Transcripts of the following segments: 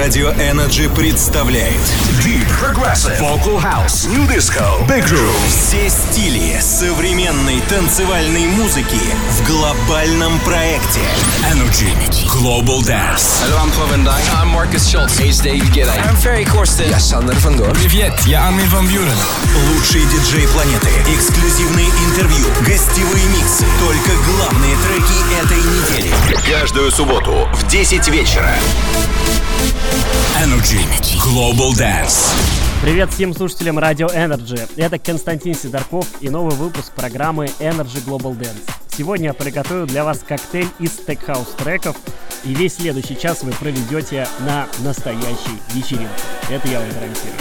Radio Energy представляет Deep Progressive Vocal House New Disco Big Room Все стили современной танцевальной музыки в глобальном проекте Energy Global Dance Hello, I'm Paul Van Dyke. I'm Marcus Schultz. Hey, it's David Guetta. I'm Ferry Corsten. Я van Doorn. Привет, я Армин Ван Бюрен. Лучшие диджеи планеты, эксклюзивные интервью, гостевые миксы, только главные треки этой недели. Каждую субботу в 10 вечера. Energy Global Dance Привет всем слушателям Радио Energy. Это Константин Сидорков и новый выпуск программы Energy Global Dance. Сегодня я приготовил для вас коктейль из стекхаус треков, и весь следующий час вы проведете на настоящей вечеринке. Это я вам гарантирую.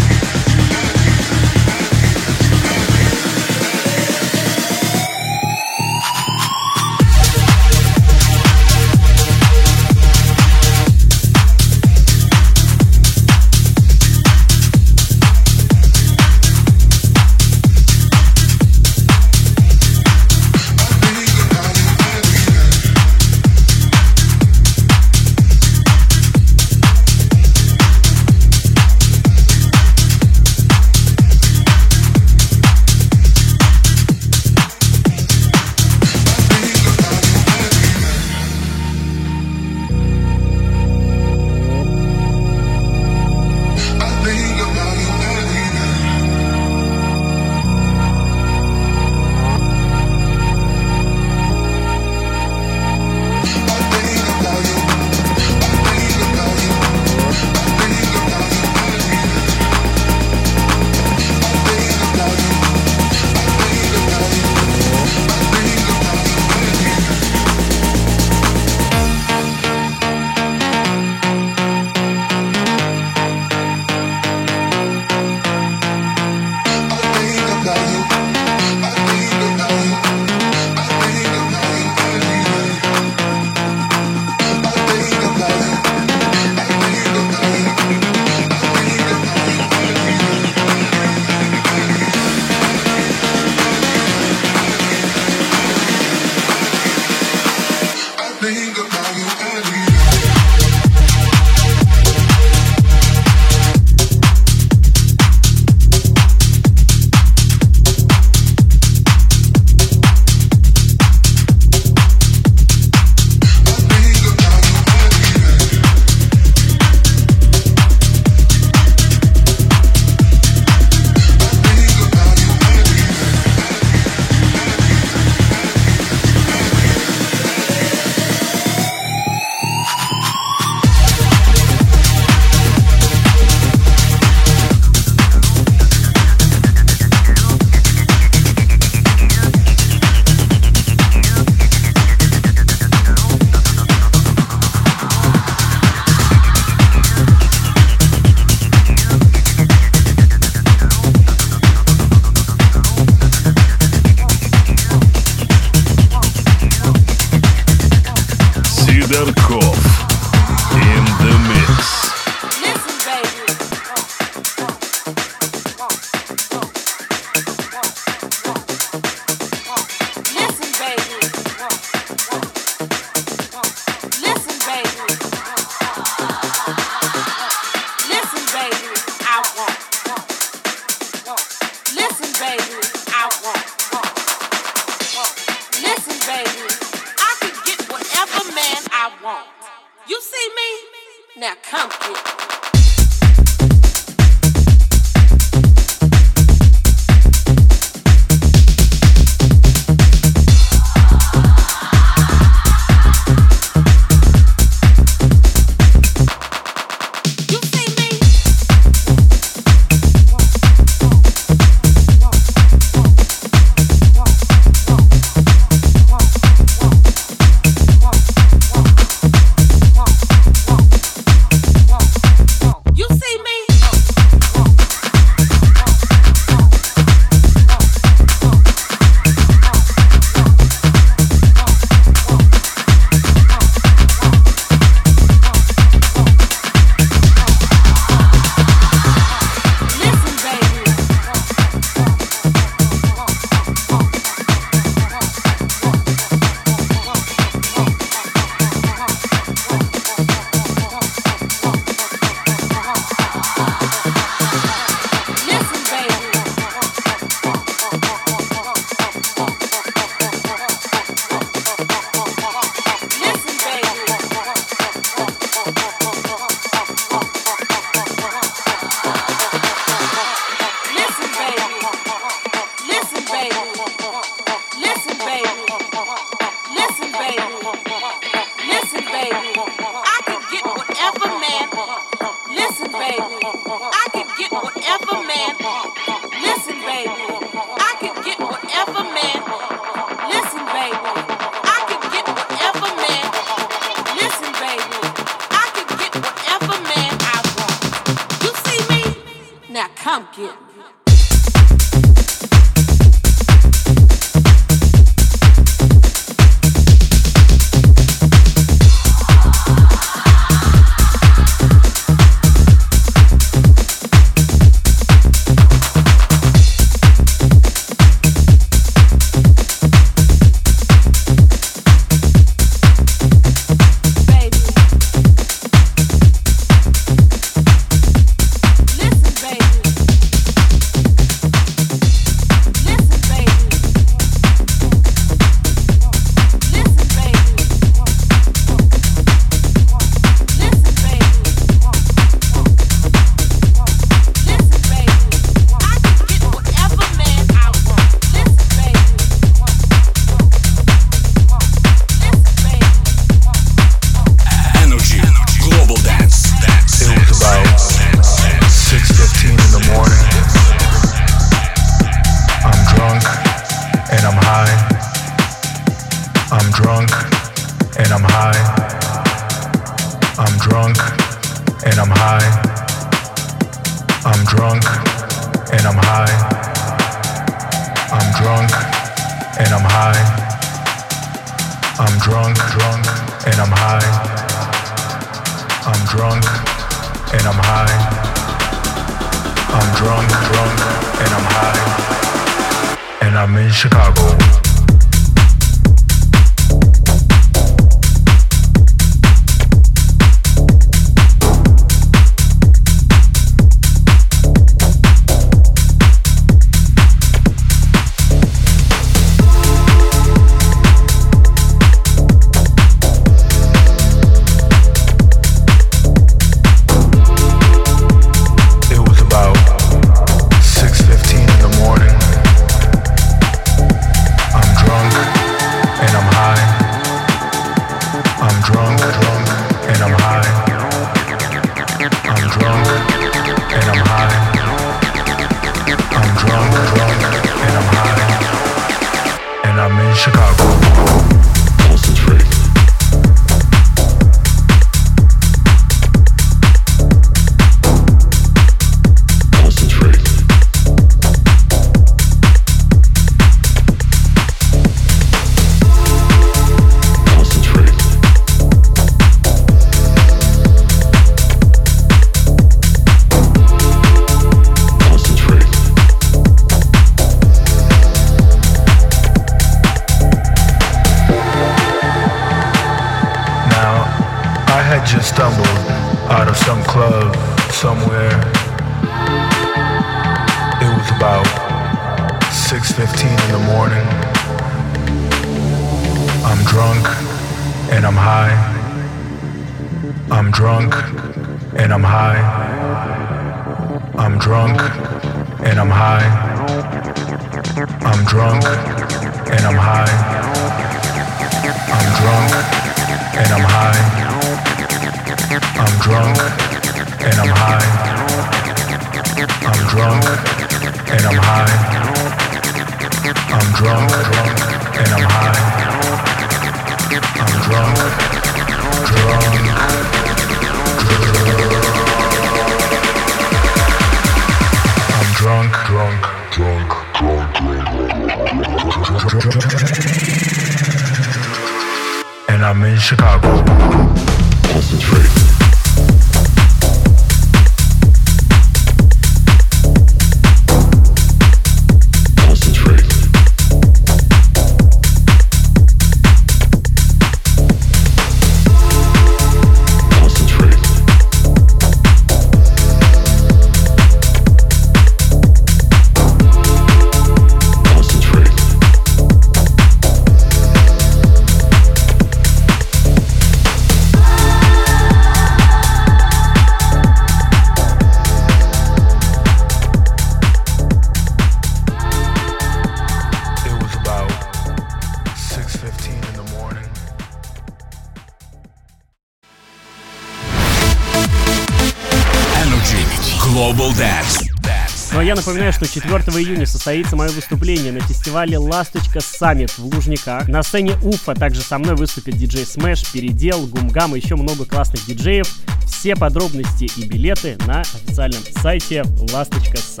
Напоминаю, что 4 июня состоится мое выступление на фестивале «Ласточка Саммит» в Лужниках. На сцене Уфа также со мной выступит диджей Смэш, Передел, Гумгам и еще много классных диджеев. Все подробности и билеты на официальном сайте «Ласточка Саммит».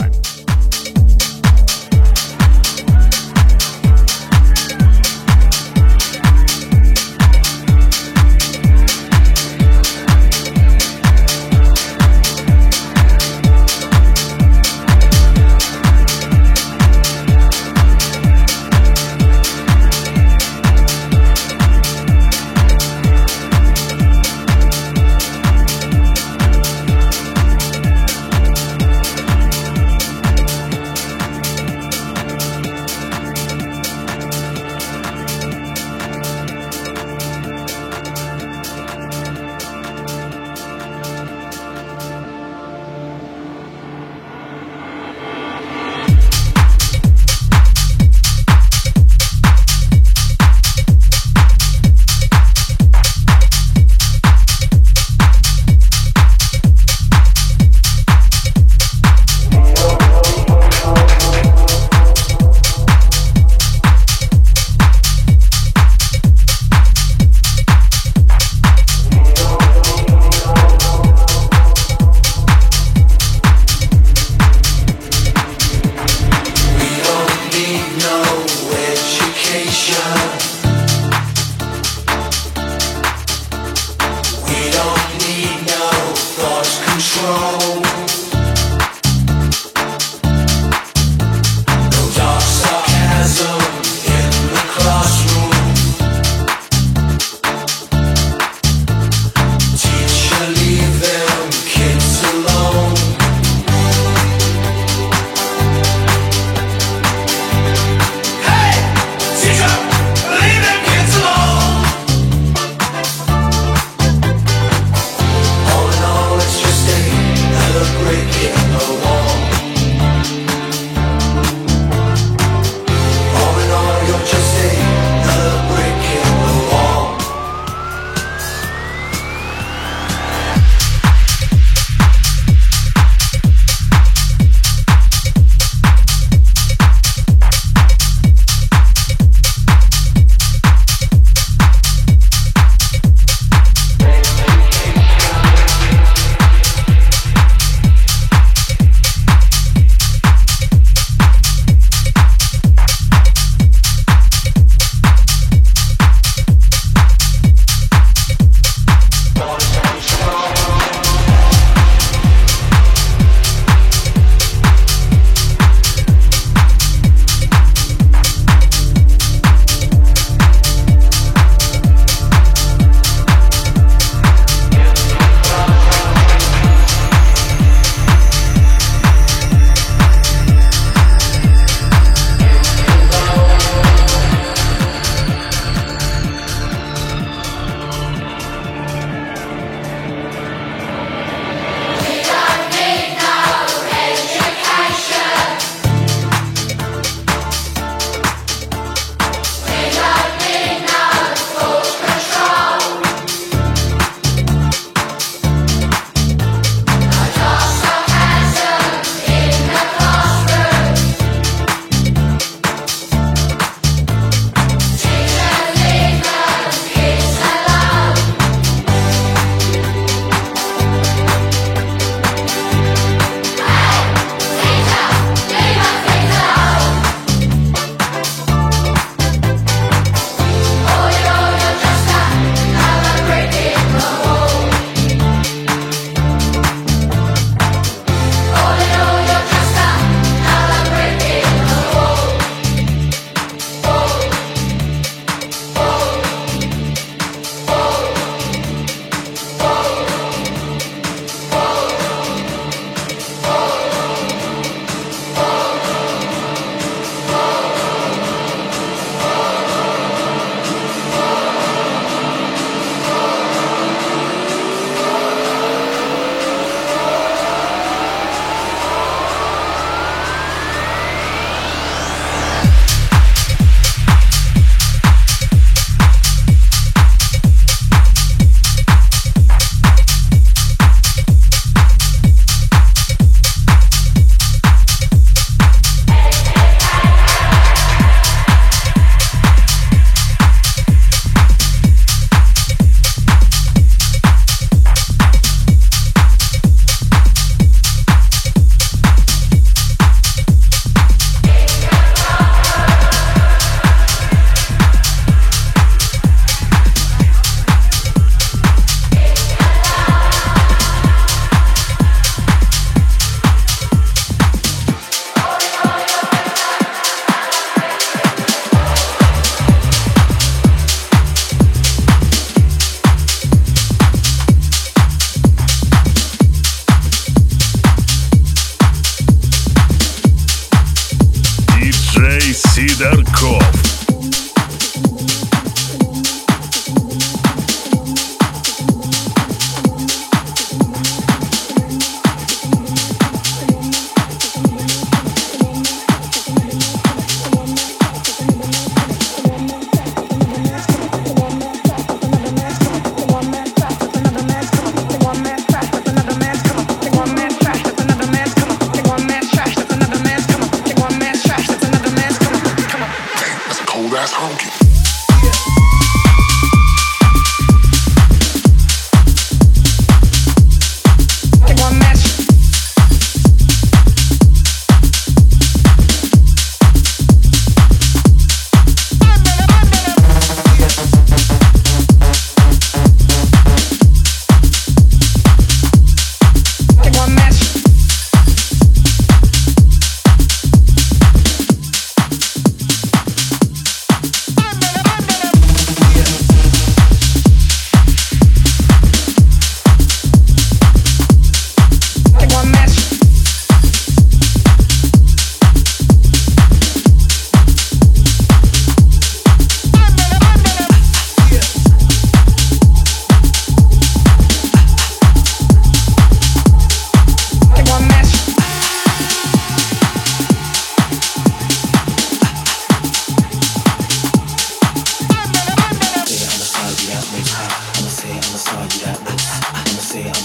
Сидорков.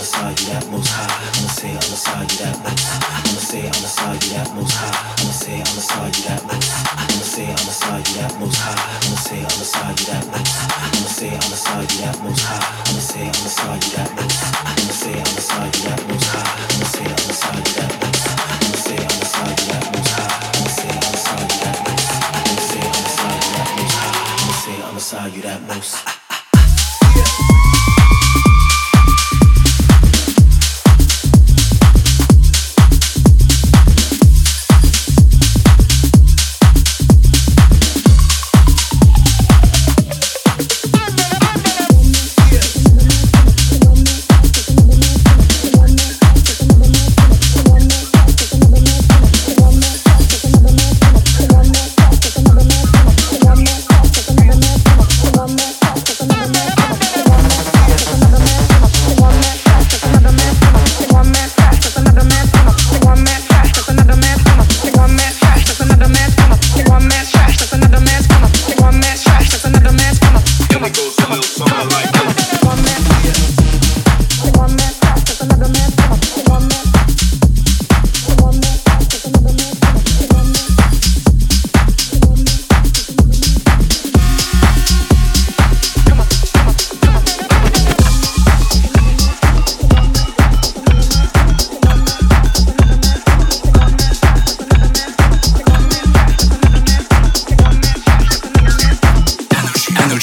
I'ma say I'ma say you that most. high. I'ma say I'ma side, you that most high. I'ma say I'ma side, you that most. high. I'ma say I'ma side, you that most high. I'ma say on the side, you that most. I'ma say on the side, you that most high. I'ma say I'ma side, you that most. high.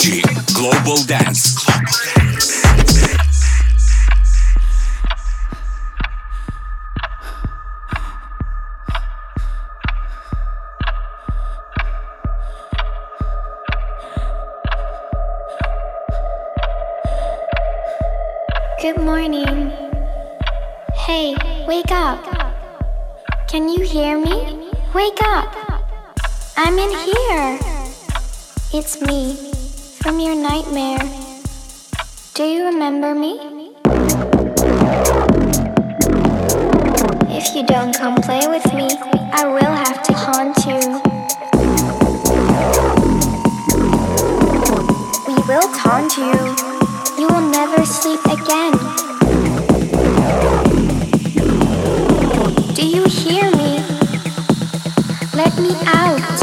Energy Global Dance. Good morning. Hey, wake up. Can you hear me? Wake up. I'm in here. It's me from your nightmare. Do you remember me? If you don't come play with me, I will have to haunt you. We will taunt you. You will never sleep again. Do you hear me? Let me out.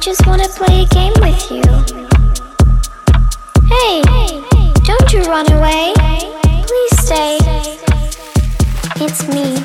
Just wanna play a game with you. Hey, don't you run away. Please stay. It's me,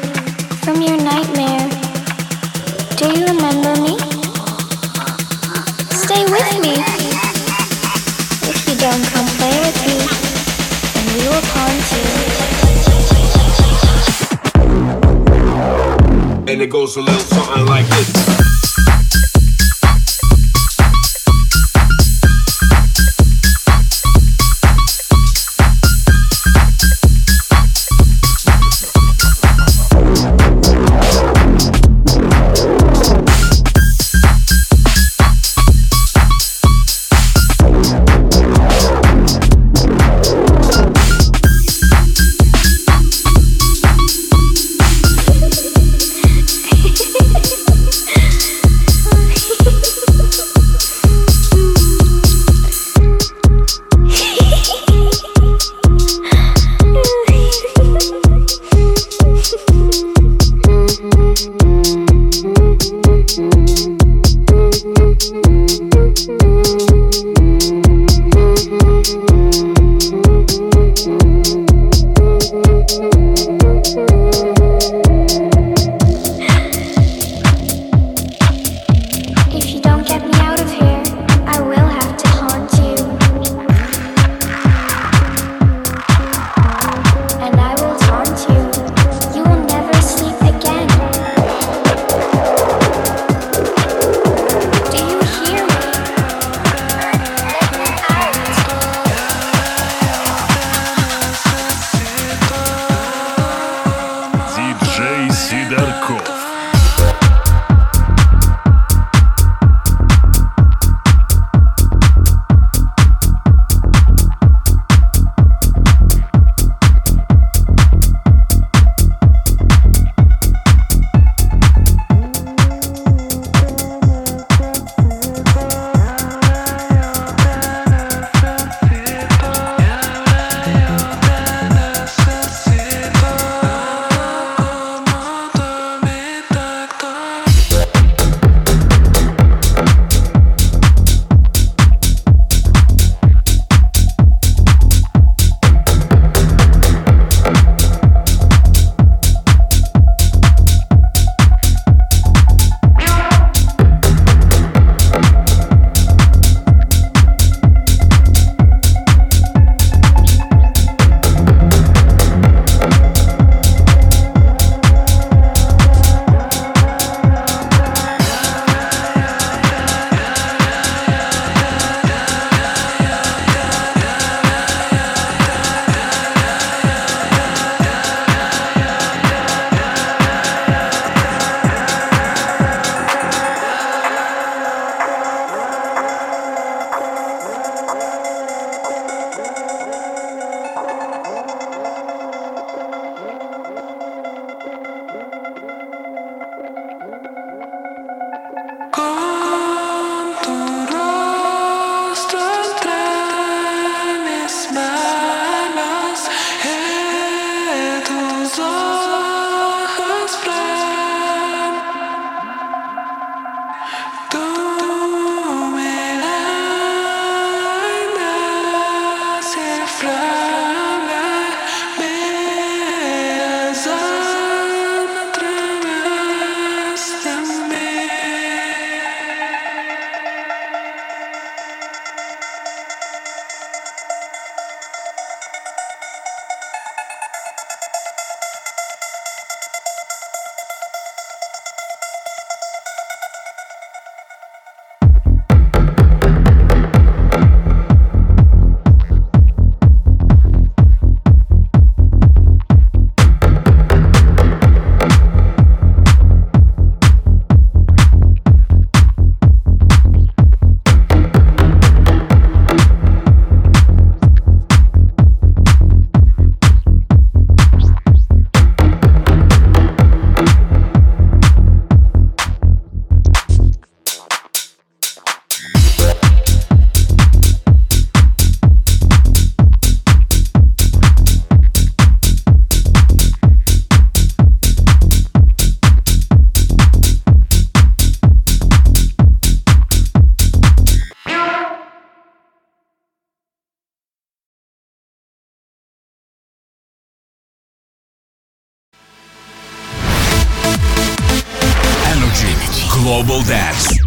Global Dance.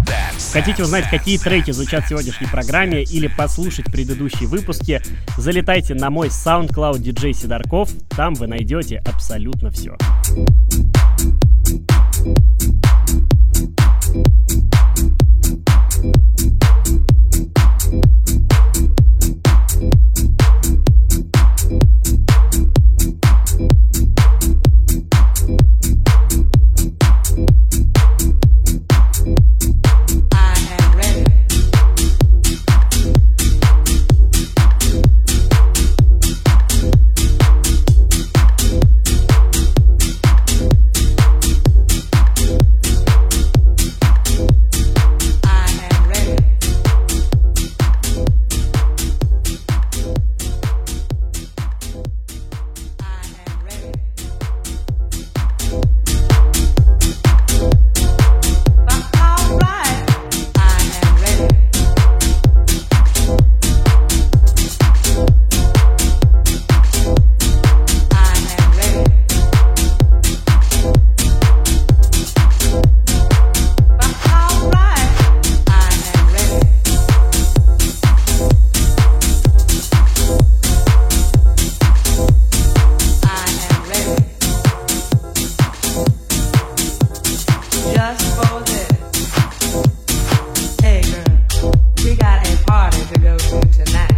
Хотите узнать, какие треки звучат в сегодняшней программе или послушать предыдущие выпуски, залетайте на мой SoundCloud DJ Сидорков, там вы найдете абсолютно все. Hey girl, we got a party to go to tonight.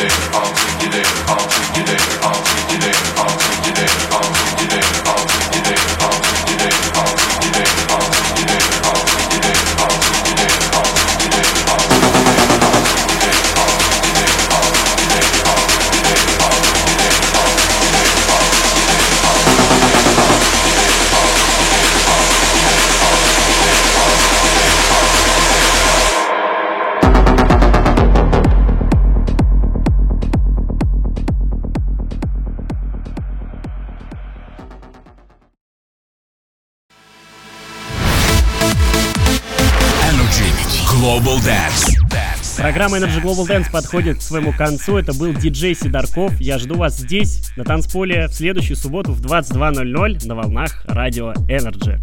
I'll take you there, I'll take you there, I'll take you there, I'll take you there, I'll take you there, I'll take you there. Dance. Программа Energy Global Dance подходит к своему концу. Это был диджей Сидорков. Я жду вас здесь, на танцполе, в следующую субботу в 22.00 на волнах радио Energy.